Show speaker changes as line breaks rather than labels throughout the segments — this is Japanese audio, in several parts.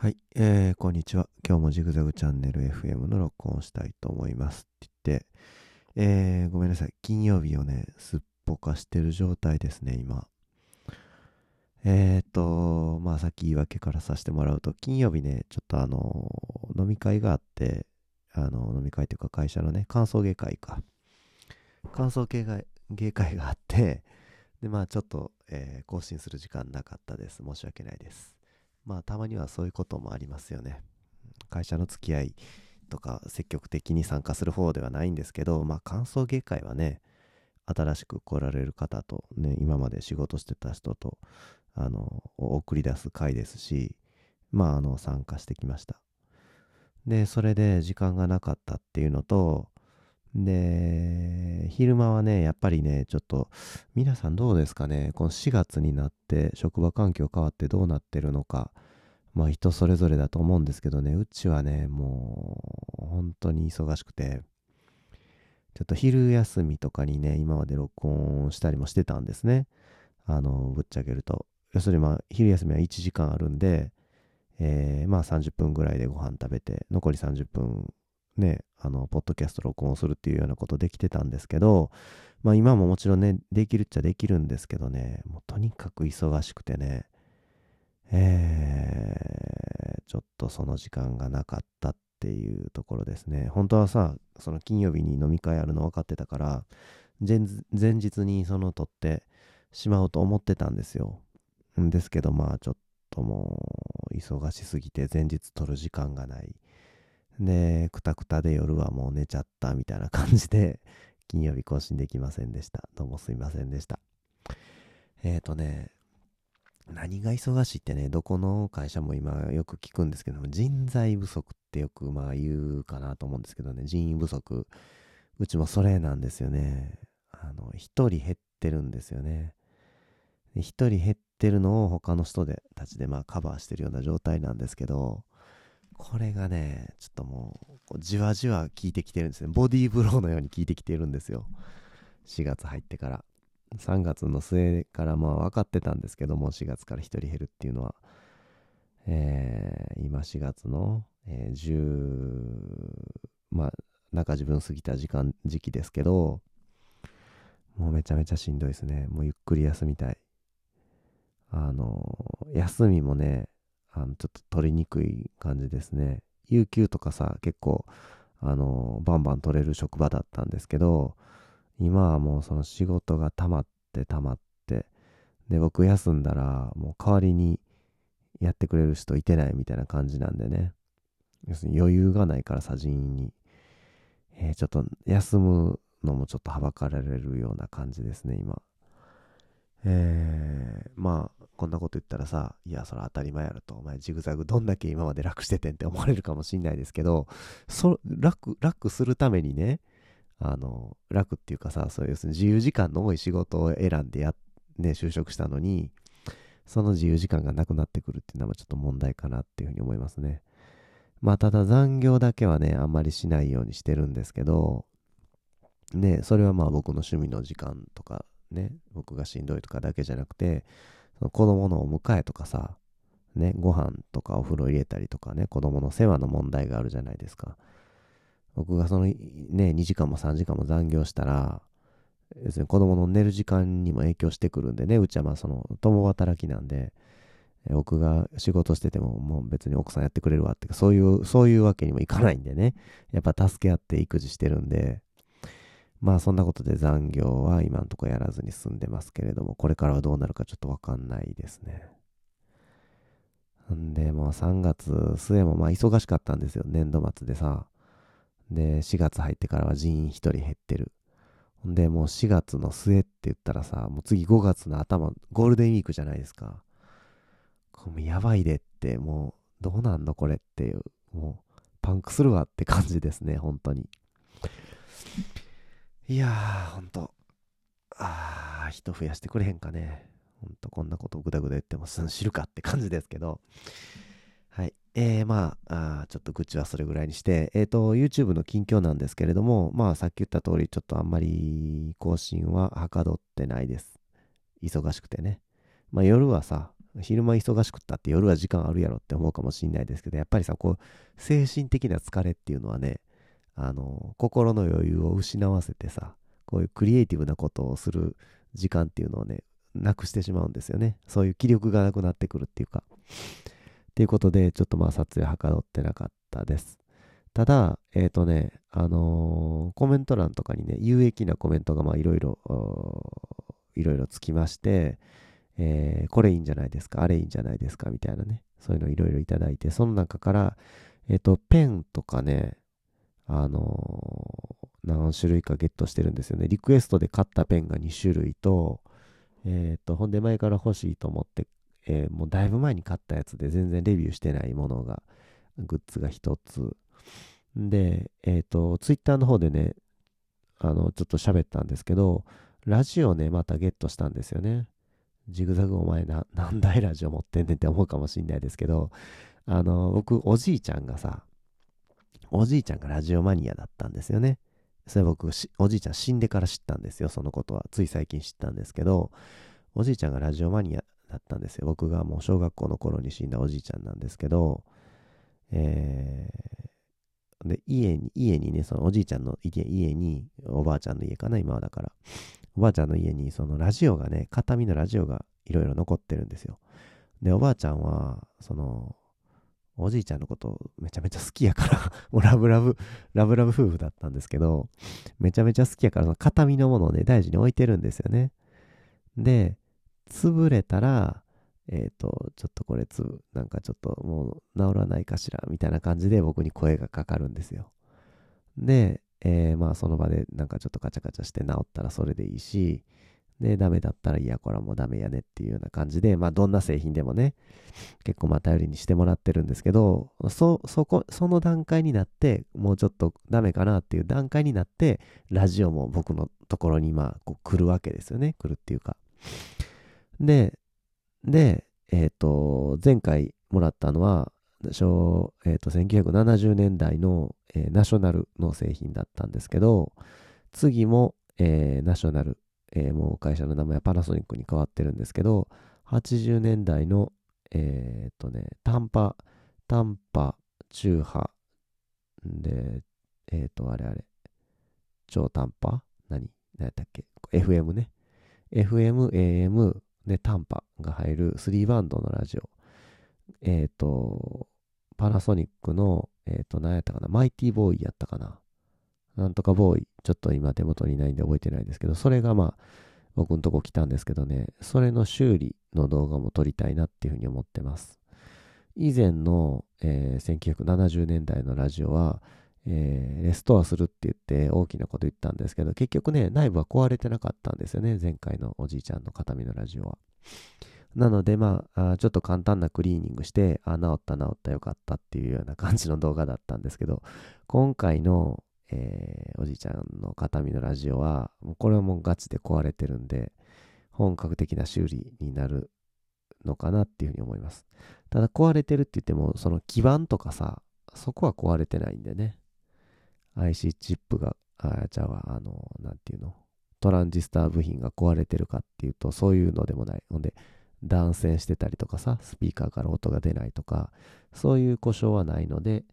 はい、えー、こんにちは。今日もジグザグチャンネル FM の録音をしたいと思いますって言って、えー、ごめんなさい。金曜日をね、すっぽかしてる状態ですね、今。えーと、まあさっき言い訳からさせてもらうと、金曜日ね、ちょっとあの、飲み会があって、あの、飲み会というか会社のね、感想芸会か。感想芸会会があって、で、まあちょっと、えー更新する時間なかったです。申し訳ないです。まあたまにはそういうこともありますよね。会社の付き合いとか積極的に参加する方ではないんですけど、まあ感想芸会はね、新しく来られる方とね、今まで仕事してた人と、あの、送り出す会ですし、まああの、参加してきました。で、それで時間がなかったっていうのと、で、昼間はね、やっぱりね、ちょっと、皆さんどうですかね、この4月になって、職場環境変わってどうなってるのか、まあ人それぞれだと思うんですけどね、うちはね、もう、本当に忙しくて、ちょっと昼休みとかにね、今まで録音したりもしてたんですね。あの、ぶっちゃけると。要するにまあ、昼休みは1時間あるんで、えーまあ30分ぐらいでご飯食べて、残り30分ね、あの、ポッドキャスト録音するっていうようなことできてたんですけど、まあ今ももちろんね、できるっちゃできるんですけどね、もうとにかく忙しくてね、えー、ちょっとその時間がなかったっていうところですね。本当はさ、その金曜日に飲み会あるの分かってたから、前日にその撮ってしまおうと思ってたんですよ。んですけど、まあちょっともう忙しすぎて前日撮る時間がない。で、くたくたで夜はもう寝ちゃったみたいな感じで、金曜日更新できませんでした。どうもすいませんでした。えーとね、何が忙しいってね、どこの会社も今よく聞くんですけども、人材不足ってよくまあ言うかなと思うんですけどね、人員不足。うちもそれなんですよね。あの、一人減ってるんですよね。一人減ってるのを他の人でたちでまあカバーしてるような状態なんですけど、これがね、ちょっともう、じわじわ効いてきてるんですね。ボディーブローのように効いてきてるんですよ。4月入ってから。3月の末からまあ分かってたんですけども、4月から1人減るっていうのは。えー今4月の、えー10、まあ、中自分過ぎた時間、時期ですけど、もうめちゃめちゃしんどいですね。もうゆっくり休みたい。あの、休みもね、あの、ちょっと取りにくい感じですね。有給とかさ、結構、あの、バンバン取れる職場だったんですけど、今はもうその仕事が溜まって溜まって、で、僕休んだら、もう代わりにやってくれる人いてないみたいな感じなんでね。要するに余裕がないからさ、人員に。えーちょっと休むのもちょっとはばかられるような感じですね、今。えー、まあ、こんなこと言ったらさ、いや、それ当たり前やろと、お前ジグザグどんだけ今まで楽しててんって思われるかもしんないですけど、そ楽、楽するためにね、あの、楽っていうかさ、そういう自由時間の多い仕事を選んでや、ね、就職したのに、その自由時間がなくなってくるっていうのはちょっと問題かなっていうふうに思いますね。まあ、ただ残業だけはね、あんまりしないようにしてるんですけど、ね、それはまあ僕の趣味の時間とかね、僕がしんどいとかだけじゃなくて、その子供のお迎えとかさ、ね、ご飯とかお風呂入れたりとかね、子供の世話の問題があるじゃないですか。僕がそのね、2時間も3時間も残業したら、要するに子供の寝る時間にも影響してくるんでね、うちはまあその共働きなんで、僕が仕事しててももう別に奥さんやってくれるわって、そういう、そういうわけにもいかないんでね、やっぱ助け合って育児してるんで、まあそんなことで残業は今のとこやらずに済んでますけれども、これからはどうなるかちょっとわかんないですね。んで、もう3月末もまあ忙しかったんですよ、年度末でさ。で、4月入ってからは人員1人減ってる。ほんで、もう4月の末って言ったらさ、もう次5月の頭、ゴールデンウィークじゃないですか。やばいでって、もうどうなんのこれっていう、もうパンクするわって感じですね、本当に。いやー、ほんと。あー、人増やしてくれへんかね。ほんと、こんなことぐだぐだ言ってもすん 知るかって感じですけど。はい。えー、まあ、あちょっと愚痴はそれぐらいにして、えっ、と、YouTube の近況なんですけれども、まあ、さっき言った通り、ちょっとあんまり更新ははかどってないです。忙しくてね。まあ、夜はさ、昼間忙しくったって夜は時間あるやろって思うかもしんないですけど、やっぱりさ、こう、精神的な疲れっていうのはね、あの、心の余裕を失わせてさ、こういうクリエイティブなことをする時間っていうのをね、なくしてしまうんですよね。そういう気力がなくなってくるっていうか。っていうことで、ちょっとまあ撮影はかどってなかったです。ただ、えっ、ー、とね、あのー、コメント欄とかにね、有益なコメントがまあいろいろ、いろいろつきまして、えー、これいいんじゃないですか、あれいいんじゃないですか、みたいなね、そういうのいろいろいただいて、その中から、えっ、と、ペンとかね、あのー、何種類かゲットしてるんですよね。リクエストで買ったペンが2種類と、えっ、と、ほんで前から欲しいと思って、えもうだいぶ前に買ったやつで全然レビューしてないものが、グッズが1つ。で、えっ、と、ツイッターの方でね、あの、ちょっと喋ったんですけど、ラジオね、またゲットしたんですよね。ジグザグお前な、何台ラジオ持ってんねんって思うかもしんないですけど、あの、僕、おじいちゃんがさ、おじいちゃんがラジオマニアだったんですよね。それ僕、おじいちゃん死んでから知ったんですよ、そのことは。つい最近知ったんですけど、おじいちゃんがラジオマニアだったんですよ。僕がもう小学校の頃に死んだおじいちゃんなんですけど、えー、で、家に、家にね、そのおじいちゃんの家家に、おばあちゃんの家かな、今はだから。おばあちゃんの家にそのラジオがね、形見のラジオがいろいろ残ってるんですよ。で、おばあちゃんは、その、おじいちゃんのことめちゃめちゃ好きやから もうラブラブ、ラブラブ夫婦だったんですけど、めちゃめちゃ好きやから、その形見のものをね、大事に置いてるんですよね。で、潰れたら、えっ、ー、と、ちょっとこれつ、なんかちょっともう治らないかしら、みたいな感じで僕に声がかかるんですよ。で、えー、まあその場でなんかちょっとカチャカチャして治ったらそれでいいし、で、ダメだったら、いや、これはもうダメやねっていうような感じで、まあどんな製品でもね、結構まあ頼りにしてもらってるんですけど、そ、そこ、その段階になって、もうちょっとダメかなっていう段階になって、ラジオも僕のところにまあこう来るわけですよね。来るっていうか。で、で、えっ、ー、と、前回もらったのは、小、えーと、1970年代の、えー、ナショナルの製品だったんですけど、次も、えー、ナショナル、えー、もう会社の名前はパナソニックに変わってるんですけど、80年代の、えっ、とね、短波、短波、中波、で、えっ、と、あれあれ、超短波何？何やったっけ ?FM ね。FM、AM、ね、短波が入る3バンドのラジオ。えっ、と、パナソニックの、えっ、ー、と、何やったかな、マイティーボーイやったかな？なんとかボーイ。ちょっと今手元にないんで覚えてないですけど、それがまあ、僕のとこ来たんですけどね、それの修理の動画も撮りたいなっていうふうに思ってます。以前の、えー、1970年代のラジオは、えー、レストアするって言って大きなこと言ったんですけど、結局ね、内部は壊れてなかったんですよね、前回のおじいちゃんの形見のラジオは。なので、まあ、ちょっと簡単なクリーニングして、あ、治った治ったよかったっていうような感じの動画だったんですけど、今回の、えー、おじいちゃんの形見のラジオは、これはもうガチで壊れてるんで、本格的な修理になるのかなっていうふうに思います。ただ壊れてるって言っても、その基板とかさ、そこは壊れてないんでね。IC チップが、あ、じゃあ、あの、なんていうの、トランジスタ部品が壊れてるかっていうと、そういうのでもない。ほんで、断線してたりとかさ、スピーカーから音が出ないとか、そういう故障はないので、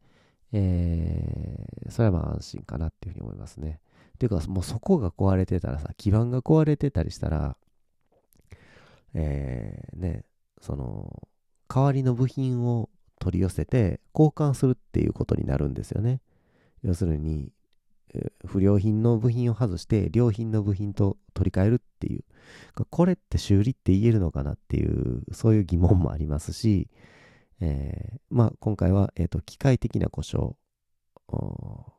えー、それはまあ安心かなっていうふうに思いますね。ていうか、もうそこが壊れてたらさ、基盤が壊れてたりしたら、えー、ね、その、代わりの部品を取り寄せて交換するっていうことになるんですよね。要するに、不良品の部品を外して良品の部品と取り替えるっていうこれって修理って言えるのかなっていうそういう疑問もありますし、えー、まあ、今回は、えーと、機械的な故障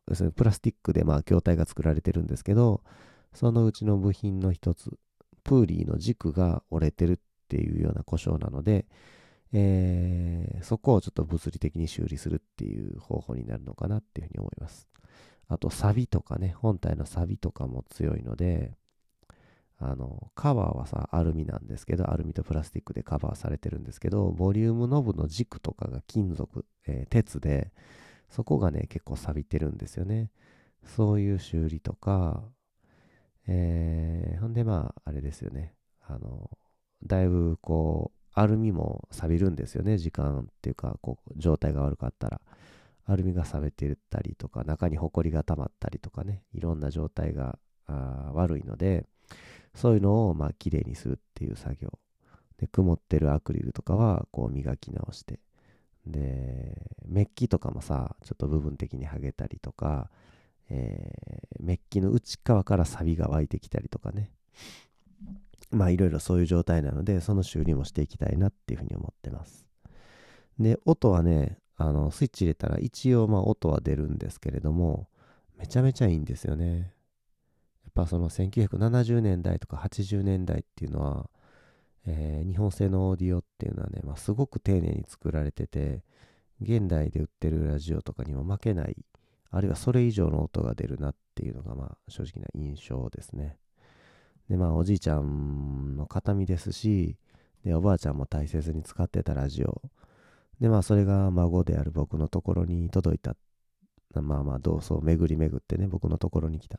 要するにプラスチックでまあ筐体が作られてるんですけどそのうちの部品の一つプーリーの軸が折れてるっていうような故障なので、えー、そこをちょっと物理的に修理するっていう方法になるのかなっていうふうに思います。あと、サビとかね、本体のサビとかも強いので、あの、カバーはさ、アルミなんですけど、アルミとプラスチックでカバーされてるんですけど、ボリュームノブの軸とかが金属、えー、鉄で、そこがね、結構錆びてるんですよね。そういう修理とか、えー、ほんでまあ、あれですよね。あの、だいぶこう、アルミも錆びるんですよね時間っていうかこう状態が悪かったらアルミが錆びてたりとか中にホコリが溜まったりとかねいろんな状態が悪いのでそういうのをまあ綺麗にするっていう作業。で曇ってるアクリルとかはこう磨き直して。でメッキとかもさちょっと部分的に剥げたりとか、えー、メッキの内側からサビが湧いてきたりとかね。まあいろいろそういう状態なのでその修理もしていきたいなっていうふうに思ってます。で音はねあのスイッチ入れたら一応まあ音は出るんですけれどもめちゃめちゃいいんですよね。ぱその1970年代とか80年代っていうのはえー、日本製のオーディオっていうのはね、まあ、すごく丁寧に作られてて、現代で売ってるラジオとかにも負けない、あるいはそれ以上の音が出るなっていうのが、まあ、正直な印象ですね。で、まあ、おじいちゃんの形見ですし、で、おばあちゃんも大切に使ってたラジオ。で、まあ、それが孫である僕のところに届いた。まあまあ、どうそう、巡り巡ってね、僕のところに来た。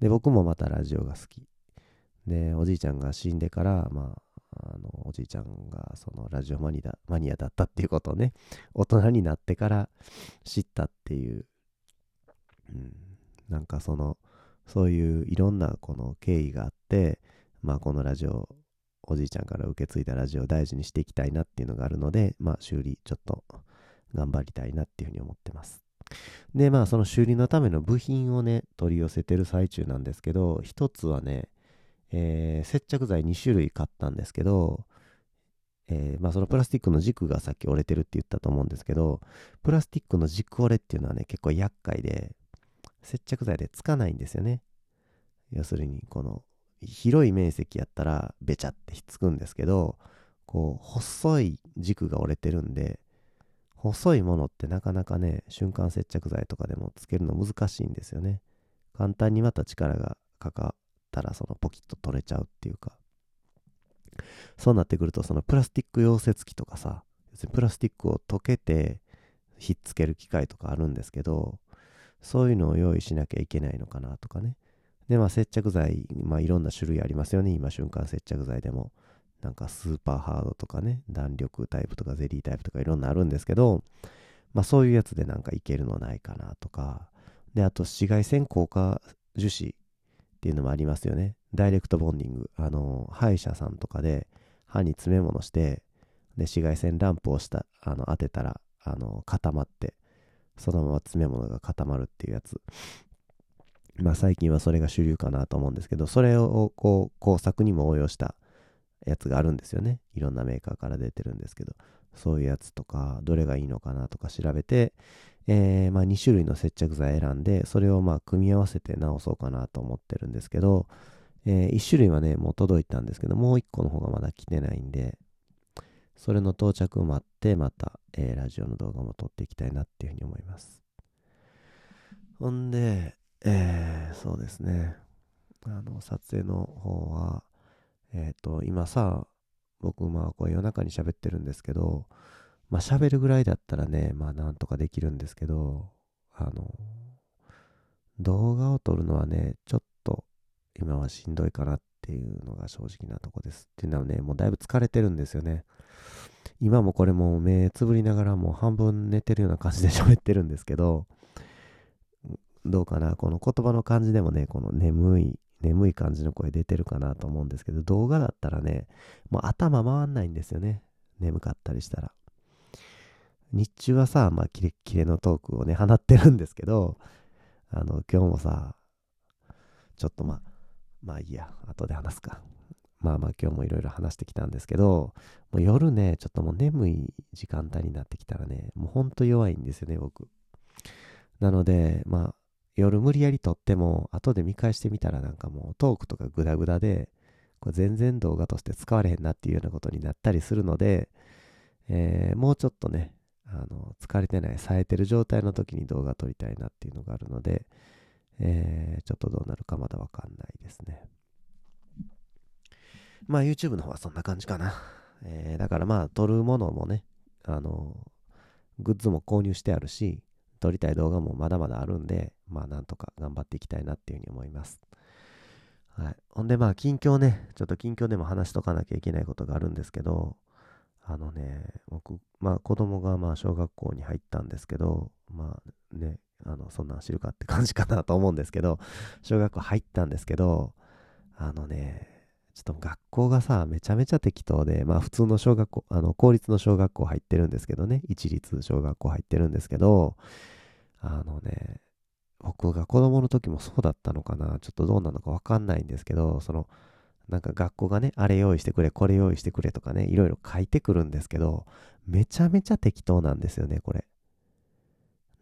で、僕もまたラジオが好き。で、おじいちゃんが死んでから、まあ、あのおじいちゃんがそのラジオマニアマニアだったっていうことをね 大人になってから知ったっていう、うん、なんかそのそういういろんなこの経緯があってまあこのラジオおじいちゃんから受け継いだラジオを大事にしていきたいなっていうのがあるのでまあ修理ちょっと頑張りたいなっていうふうに思ってます。でまあその修理のための部品をね取り寄せてる最中なんですけど一つはねえー、接着剤2種類買ったんですけど、えー、まあそのプラスチックの軸がさっき折れてるって言ったと思うんですけど、プラスチックの軸折れっていうのはね、結構厄介で、接着剤でつかないんですよね。要するに、この広い面積やったらべちゃってひっつくんですけど、こう、細い軸が折れてるんで、細いものってなかなかね、瞬間接着剤とかでもつけるの難しいんですよね。簡単にまた力がかかったらそのポキッと取れちゃうっていうか。そうなってくるとそのプラスチック溶接機とかさプラスチックを溶けてひっつける機械とかあるんですけどそういうのを用意しなきゃいけないのかなとかね。でまあ接着剤まあいろんな種類ありますよね。今瞬間接着剤でも。なんかスーパーハードとかね弾力タイプとかゼリータイプとかいろんなあるんですけどまあそういうやつでなんかいけるのないかなとかであと紫外線硬化樹脂っていうのもありますよね。ダイレクトボンディング。あの、歯医者さんとかで歯に詰め物して、で、紫外線ランプをした、あの、当てたら、あの、固まって、そのまま詰め物が固まるっていうやつ。まあ最近はそれが主流かなと思うんですけど、それをこう工作にも応用したやつがあるんですよね。いろんなメーカーから出てるんですけど、そういうやつとか、どれがいいのかなとか調べて、えー、まあ、2種類の接着剤選んで、それをまあ組み合わせて直そうかなと思ってるんですけど、えー、1種類はね、もう届いたんですけど、もう1個の方がまだ来てないんで、それの到着を待って、また、えー、ラジオの動画も撮っていきたいなっていうふうに思います。ほんで、えー、そうですね。あの、撮影の方は、えっ、ー、と、今さ、僕、まあ、こう夜中に喋ってるんですけど、まあ喋るぐらいだったらね、まあなんとかできるんですけど、あの、動画を撮るのはね、ちょっと今はしんどいかなっていうのが正直なとこです。っていうのはね、もうだいぶ疲れてるんですよね。今もこれもう目つぶりながらもう半分寝てるような感じで 喋ってるんですけど、どうかな、この言葉の感じでもね、この眠い、眠い感じの声出てるかなと思うんですけど、動画だったらね、もう頭回んないんですよね。眠かったりしたら。日中はさ、まあ、キレッキレのトークをね、放ってるんですけど、あの、今日もさ、ちょっとまあ、まあいいや、後で話すか。まあまあ今日もいろいろ話してきたんですけど、もう夜ね、ちょっともう眠い時間帯になってきたらね、もうほんと弱いんですよね、僕。なので、まあ、夜無理やり撮っても、後で見返してみたらなんかもうトークとかグダグダで、これ全然動画として使われへんなっていうようなことになったりするので、えー、もうちょっとね、あの疲れてない、冴えてる状態の時に動画撮りたいなっていうのがあるので、えー、ちょっとどうなるかまだわかんないですね。まあ YouTube の方はそんな感じかな。えー、だからまあ撮るものもね、あの、グッズも購入してあるし、撮りたい動画もまだまだあるんで、まあなんとか頑張っていきたいなっていうふうに思います。はい。ほんでまあ近況ね、ちょっと近況でも話しとかなきゃいけないことがあるんですけど、あのね、僕、まあ子供がまあ小学校に入ったんですけど、まあね、あの、そんなん知るかって感じかなと思うんですけど、小学校入ったんですけど、あのね、ちょっと学校がさ、めちゃめちゃ適当で、まあ普通の小学校、あの、公立の小学校入ってるんですけどね、一律小学校入ってるんですけど、あのね、僕が子供の時もそうだったのかな、ちょっとどうなのかわかんないんですけど、その、なんか学校がね、あれ用意してくれ、これ用意してくれとかね、いろいろ書いてくるんですけど、めちゃめちゃ適当なんですよね、これ。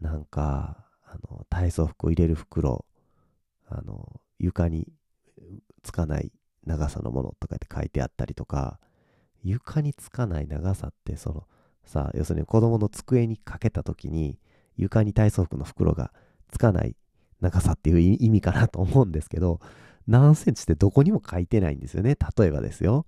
なんか、あの、体操服を入れる袋、あの、床につかない長さのものとかって書いてあったりとか、床につかない長さって、その、さあ、要するに子供の机にかけた時に、床に体操服の袋がつかない長さっていう意味かなと思うんですけど、何センチってどこにも書いてないんですよね。例えばですよ。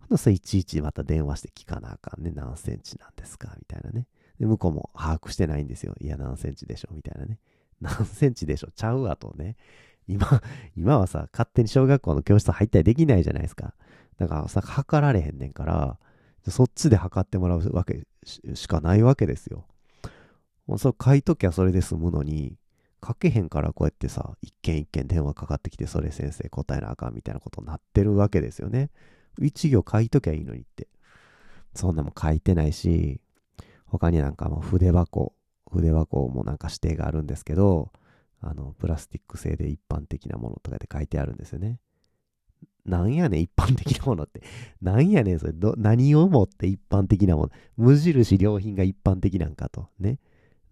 ほんとそれいちいちまた電話して聞かなあかんね。何センチなんですかみたいなね。で、向こうも把握してないんですよ。いや、何センチでしょみたいなね。何センチでしょちゃうわとね。今、今はさ、勝手に小学校の教室入ったりできないじゃないですか。だからさ、測られへんねんから、そっちで測ってもらうわけしかないわけですよ。もうそれ書いときゃそれで済むのに、書けへんからこうやってさ、一件一件電話かかってきて、それ先生答えなあかんみたいなことになってるわけですよね。一行書いときゃいいのにって。そんなも書いてないし、他になんかもう筆箱、筆箱もなんか指定があるんですけど、あの、プラスチック製で一般的なものとかで書いてあるんですよね。なんやねん、一般的なものって。なんやねん、それ、何をもって一般的なもの。無印良品が一般的なんかと。ね。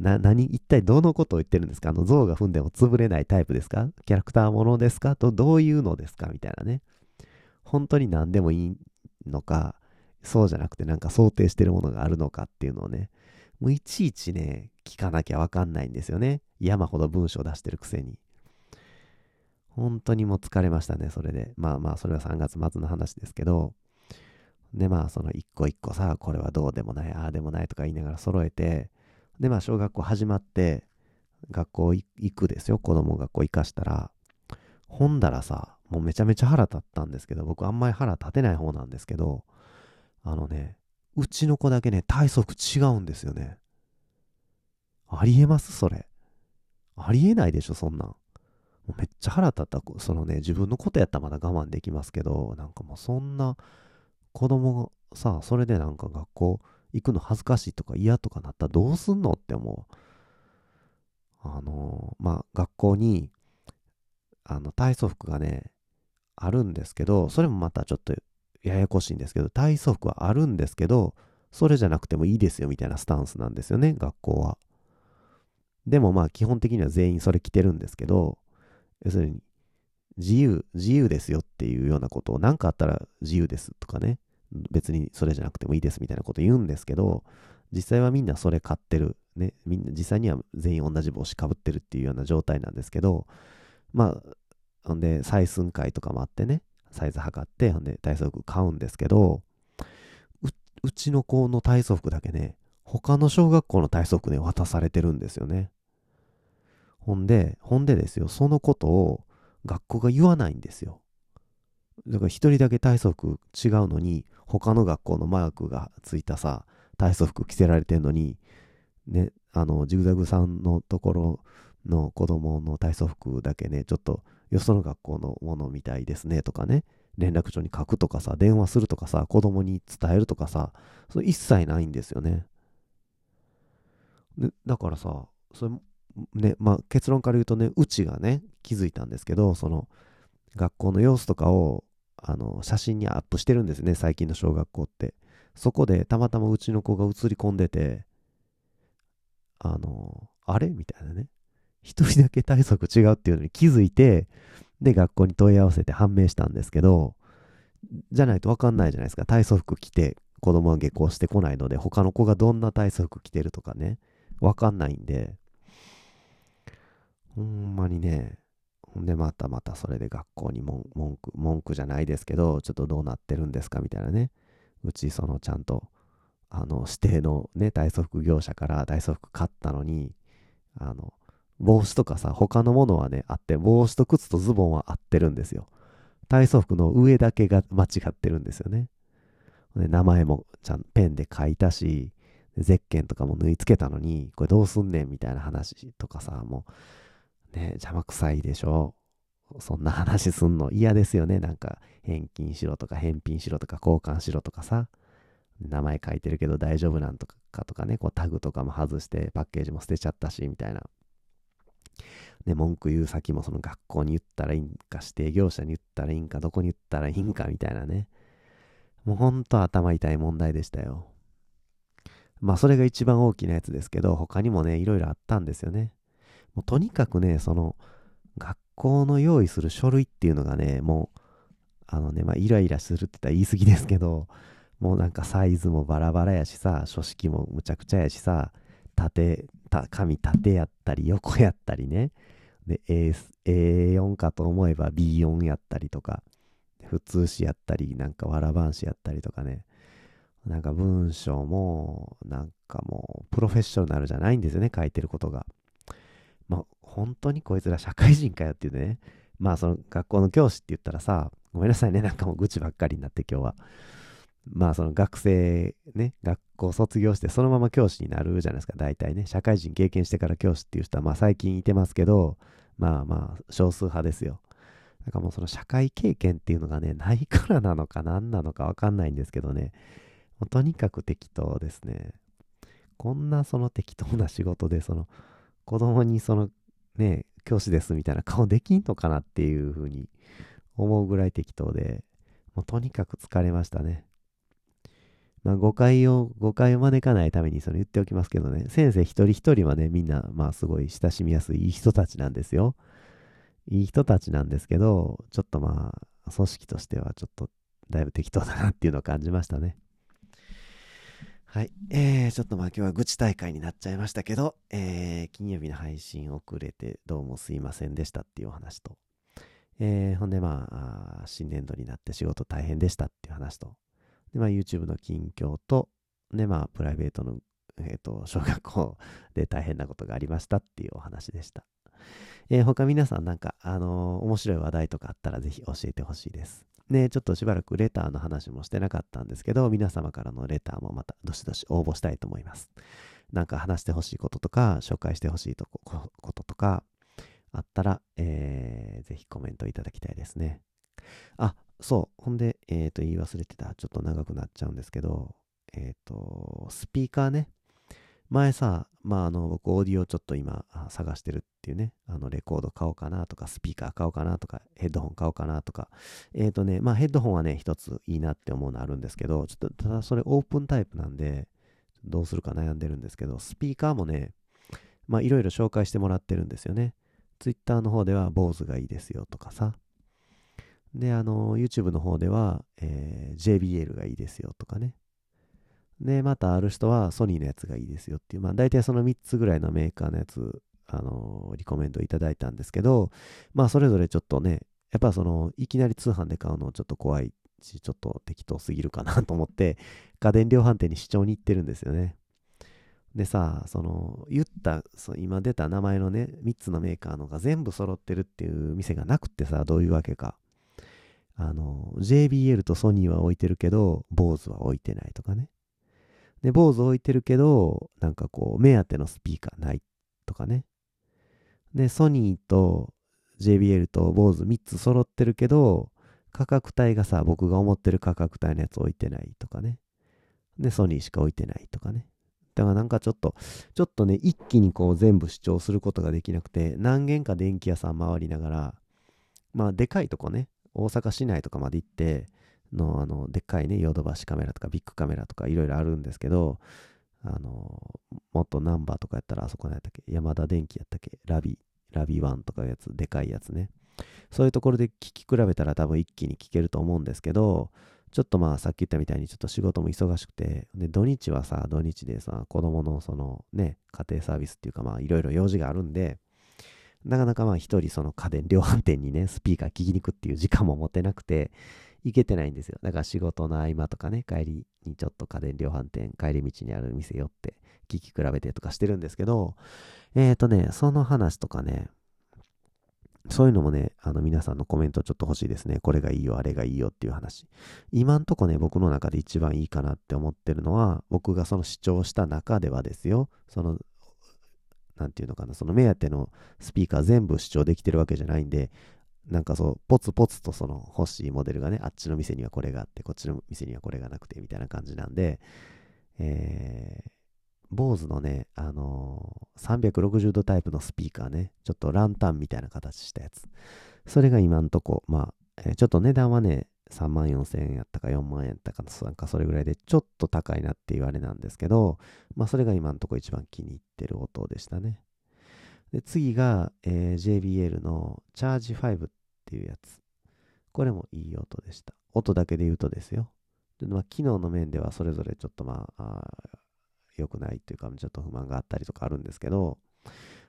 な、何、一体どのことを言ってるんですか？あの像が踏んでも潰れないタイプですか？キャラクターものですか？と、どういうのですか？みたいなね。本当に何でもいいのか、そうじゃなくてなんか想定してるものがあるのかっていうのをね、もういちいちね、聞かなきゃわかんないんですよね。山ほど文章出してるくせに。本当にもう疲れましたね、それで。まあまあ、それは3月末の話ですけど、でまあ、その一個一個さ、これはどうでもない、ああでもないとか言いながら揃えて、で、まあ、小学校始まって、学校行くですよ。子供学校行かしたら、ほんだらさ、もうめちゃめちゃ腹立ったんですけど、僕あんまり腹立てない方なんですけど、あのね、うちの子だけね、体側違うんですよね。ありえます？それ。ありえないでしょ、そんなん。めっちゃ腹立った。そのね、自分のことやったらまだ我慢できますけど、なんかもうそんな子供がさ、それでなんか学校行くの恥ずかしいとか嫌とかなったらどうすんのって思う。あのー、まあ、学校に、あの、体操服がね、あるんですけど、それもまたちょっとややこしいんですけど、体操服はあるんですけど、それじゃなくてもいいですよみたいなスタンスなんですよね、学校は。でもまあ基本的には全員それ着てるんですけど、要するに自由、自由ですよっていうようなことを何かあったら自由ですとかね、別にそれじゃなくてもいいですみたいなこと言うんですけど、実際はみんなそれ買ってる。ね、みんな実際には全員同じ帽子かぶってるっていうような状態なんですけど、まあ、ほんで、採寸会とかもあってね、サイズ測って、ほんで、体操服買うんですけど、うちの子の体操服だけね、他の小学校の体操服ね、渡されてるんですよね。ほんで、ほんでですよ、そのことを学校が言わないんですよ。だから一人だけ体操服違うのに、他の学校のマークがついたさ、体操服着せられてんのに、ね、あの、ジグザグさんのところの子供の体操服だけね、ちょっとよその学校のものみたいですねとかね、連絡帳に書くとかさ、電話するとかさ、子供に伝えるとかさ、それ一切ないんですよね。だからさ、それね、まあ結論から言うとね、うちがね、気づいたんですけど、その学校の様子とかをあの写真にアップしてるんですね、最近の小学校って。そこでたまたまうちの子が映り込んでて、あの、あれ？みたいなね。一人だけ体側違うっていうのに気づいて、で、学校に問い合わせて判明したんですけど、じゃないとわかんないじゃないですか。体操服着て子供は下校してこないので、他の子がどんな体操服着てるとかね、わかんないんで、ほんまにね、でまたまたそれで学校に文句、文句じゃないですけど、ちょっとどうなってるんですかみたいなね。うちそのちゃんと、あの、指定のね、体操服業者から体操服買ったのに、あの、帽子とかさ、他のものはね、あって、帽子と靴とズボンは合ってるんですよ。体操服の上だけが間違ってるんですよね。で名前もちゃんペンで書いたし、ゼッケンとかも縫い付けたのに、これどうすんねんみたいな話とかさ、もう、ね、邪魔くさいでしょ。そんな話すんの嫌ですよね。なんか、返金しろとか、返品しろとか、交換しろとかさ。名前書いてるけど大丈夫なんとかとかね、こうタグとかも外してパッケージも捨てちゃったし、みたいな。で、文句言う先もその学校に言ったらいいんか、指定業者に言ったらいいんか、どこに言ったらいいんか、みたいなね。もうほんと頭痛い問題でしたよ。まあそれが一番大きなやつですけど、他にもね、いろいろあったんですよね。もうとにかくね、その、学校の用意する書類っていうのがね、もう、あのね、まあイライラするって言ったら言い過ぎですけど、もうなんかサイズもバラバラやしさ、書式もむちゃくちゃやしさ、縦、た紙縦やったり横やったりね。で、A、A4 かと思えば B4 やったりとか、普通詞やったり、なんかわらばん詞やったりとかね。なんか文章も、なんかもう、プロフェッショナルじゃないんですよね、書いてることが。まあ、本当にこいつら社会人かよっていうね。まあ、その学校の教師って言ったらさ、ごめんなさいね、なんかもう愚痴ばっかりになって今日は。まあ、その学生、ね、学校卒業してそのまま教師になるじゃないですか、大体ね。社会人経験してから教師っていう人は、まあ最近いてますけど、まあまあ、少数派ですよ。だかもうその社会経験っていうのがね、ないからなのか何なのかわかんないんですけどね、もうとにかく適当ですね。こんなその適当な仕事で、その子供にそのね、教師ですみたいな顔できんのかなっていうふうに思うぐらい適当で、もうとにかく疲れましたね。まあ誤解を、誤解を招かないためにそれ言っておきますけどね、先生一人一人はね、みんなまあすごい親しみやすいいい人たちなんですよ。いい人たちなんですけど、ちょっとまあ、組織としてはちょっとだいぶ適当だなっていうのを感じましたね。はい。えー、ちょっとまあ今日は愚痴大会になっちゃいましたけど、えー、金曜日の配信遅れてどうもすいませんでしたっていうお話と、えー、ほんでまあ、新年度になって仕事大変でしたっていう話と、でまあ YouTube の近況と、でまあプライベートの、えっ、と、小学校で大変なことがありましたっていうお話でした。えー、他皆さんなんか、あのー、面白い話題とかあったらぜひ教えてほしいです。ね、ちょっとしばらくレターの話もしてなかったんですけど、皆様からのレターもまたどしどし応募したいと思います。なんか話してほしいこととか、紹介してほしいとここととか、あったら、えー、ぜひコメントいただきたいですね。あ、そう。ほんで、えっ、ー、と、言い忘れてた。ちょっと長くなっちゃうんですけど、えっ、ー、と、スピーカーね。前さ、まあ、あの、僕、オーディオちょっと今、探してるっていうね、あの、レコード買おうかなとか、スピーカー買おうかなとか、ヘッドホン買おうかなとか、えっ、ー、とね、まあ、ヘッドホンはね、一ついいなって思うのあるんですけど、ちょっと、ただそれオープンタイプなんで、どうするか悩んでるんですけど、スピーカーもね、まあ、いろいろ紹介してもらってるんですよね。ツイッターの方では、坊主がいいですよとかさ。で、あの、YouTube の方では、えー、JBL がいいですよとかね。で、またある人はソニーのやつがいいですよっていう、まあ大体その3つぐらいのメーカーのやつ、あのー、リコメンドいただいたんですけど、まあそれぞれちょっとね、やっぱその、いきなり通販で買うのちょっと怖いし、ちょっと適当すぎるかなと思って、家電量販店に視聴に行ってるんですよね。でさ、その、言った、そ今出た名前のね、3つのメーカーのが全部揃ってるっていう店がなくってさ、どういうわけか。あの、JBL とソニーは置いてるけど、BOSE は置いてないとかね。で、坊主置いてるけど、なんかこう、目当てのスピーカーないとかね。で、ソニーと JBL と坊主3つ揃ってるけど、価格帯がさ、僕が思ってる価格帯のやつ置いてないとかね。で、ソニーしか置いてないとかね。だからなんかちょっと、ちょっとね、一気にこう全部主張することができなくて、何軒か電気屋さん回りながら、まあでかいとこね、大阪市内とかまで行って、の、あの、でっかいね、ヨドバシカメラとかビッグカメラとかいろいろあるんですけど、あの、もっとナンバーとかやったらあそこ何やったっけ山田電機やったっけラビ、ラビワンとかいうやつ、でかいやつね。そういうところで聞き比べたら多分一気に聞けると思うんですけど、ちょっとまあさっき言ったみたいにちょっと仕事も忙しくて、で、土日はさ、土日でさ、子供のそのね、家庭サービスっていうかまあいろいろ用事があるんで、なかなかまあ一人その家電量販店にね、スピーカー聞きに行くっていう時間も持てなくて、行けてないんですよ。だから仕事の合間とかね、帰りにちょっと家電量販店、帰り道にある店寄って聞き比べてとかしてるんですけど、えっ、ー、とね、その話とかね、そういうのもね、あの皆さんのコメントちょっと欲しいですね。これがいいよ、あれがいいよっていう話。今んとこね、僕の中で一番いいかなって思ってるのは、僕がその視聴した中ではですよ、その、なんていうのかな、その目当てのスピーカー全部視聴できてるわけじゃないんで、なんかそう、ポツポツとその欲しいモデルがね、あっちの店にはこれがあって、こっちの店にはこれがなくて、みたいな感じなんで、えー、坊主のね、あのー、360度タイプのスピーカーね、ちょっとランタンみたいな形したやつ。それが今んとこ、まあ、えー、ちょっと値段はね、3万4千円やったか4万円やったかなんかそれぐらいでちょっと高いなっていうあれなんですけど、まあそれが今んとこ一番気に入ってる音でしたね。で、次が、えー、JBL のチャージ5っていうやつ。これもいい音でした。音だけで言うとですよ。でまあ、機能の面ではそれぞれちょっとまあ、良くないっていうか、ちょっと不満があったりとかあるんですけど、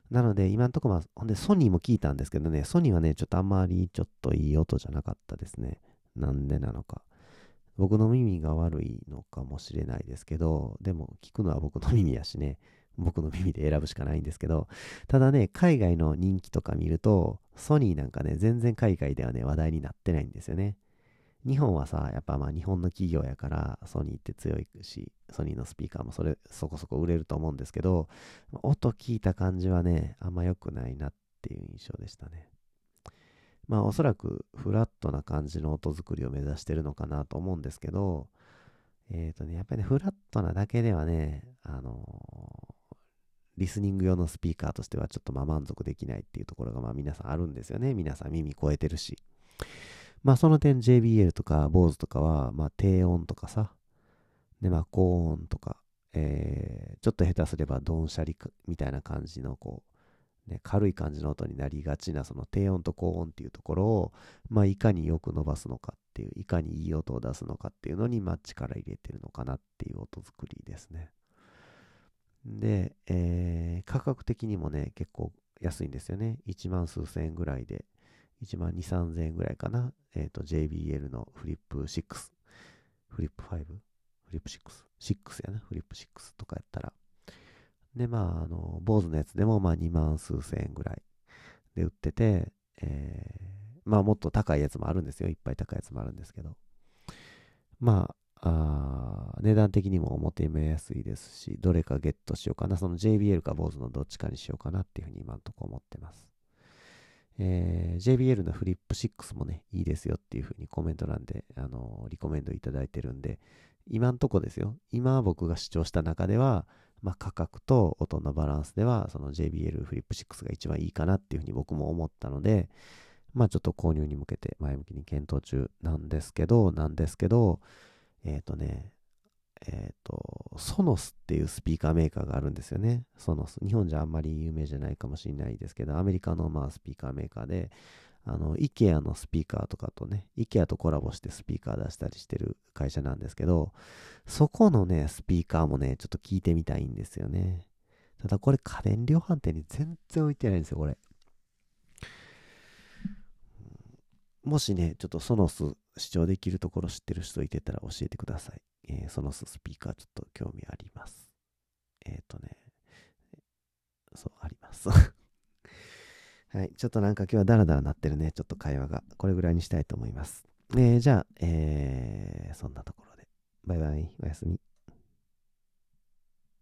なので、今んとこまあ、ほんで、ソニーも聞いたんですけどね、ソニーはね、ちょっとあんまりちょっといい音じゃなかったですね。なんでなのか。僕の耳が悪いのかもしれないですけど、でも聞くのは僕の耳やしね、僕の耳で選ぶしかないんですけど、ただね、海外の人気とか見ると、ソニーなんかね、全然海外ではね、話題になってないんですよね。日本はさ、やっぱまあ日本の企業やからソニーって強いし、ソニーのスピーカーもそれそこそこ売れると思うんですけど、音聞いた感じはね、あんま良くないなっていう印象でしたね。まあおそらくフラットな感じの音作りを目指してるのかなと思うんですけど、えっ、ー、とね、やっぱりね、フラットなだけではね、あのー、リスニング用のスピーカーとしてはちょっとまあ満足できないっていうところがまあ皆さんあるんですよね。皆さん耳超えてるし。まあその点 JBL とか BOSE とかは、まあ低音とかさ、でまあ高音とか、えー、ちょっと下手すればドンシャリみたいな感じのこう、ね、軽い感じの音になりがちなその低音と高音っていうところを、まあいかによく伸ばすのかっていう、いかにいい音を出すのかっていうのに、まあ力入れてるのかなっていう音作りですね。で、えー、価格的にもね、結構安いんですよね。1万数千円ぐらいで、1万2、3000円ぐらいかな。えっ、ー、と、JBL のフリップ6、フリップ 5? フリップ6、6やな、フリップ6とかやったら。で、まあ、あの、坊主のやつでも、まあ、2万数千円ぐらいで売ってて、えー、まあ、もっと高いやつもあるんですよ。いっぱい高いやつもあるんですけど。まあ、あ値段的にも表目やすいですし、どれかゲットしようかな。その JBL か BOSE のどっちかにしようかなっていうふうに今のとこ思ってます。えー、JBL のフリップ6もね、いいですよっていうふうにコメント欄で、あのー、リコメンドいただいてるんで、今んとこですよ。今僕が主張した中では、まあ、価格と音のバランスでは、その JBL フリップ6が一番いいかなっていうふうに僕も思ったので、まあちょっと購入に向けて前向きに検討中なんですけど、なんですけど、えっ、ー、とね、えっ、ー、と、ソノスっていうスピーカーメーカーがあるんですよね。ソノス。日本じゃあんまり有名じゃないかもしれないですけど、アメリカのまあスピーカーメーカーで、あの、IKEA のスピーカーとかとね、IKEA とコラボしてスピーカー出したりしてる会社なんですけど、そこのね、スピーカーもね、ちょっと聞いてみたいんですよね。ただこれ家電量販店に全然置いてないんですよ、これ。もしね、ちょっとソノス視聴できるところ知ってる人いてたら教えてください。えー、ソノススピーカーちょっと興味あります。えっ、ー、とね、そう、あります。はい。ちょっとなんか今日はダラダラなってるね。ちょっと会話が。これぐらいにしたいと思います。えー、じゃあ、えー、そんなところで。バイバイ。おやすみ。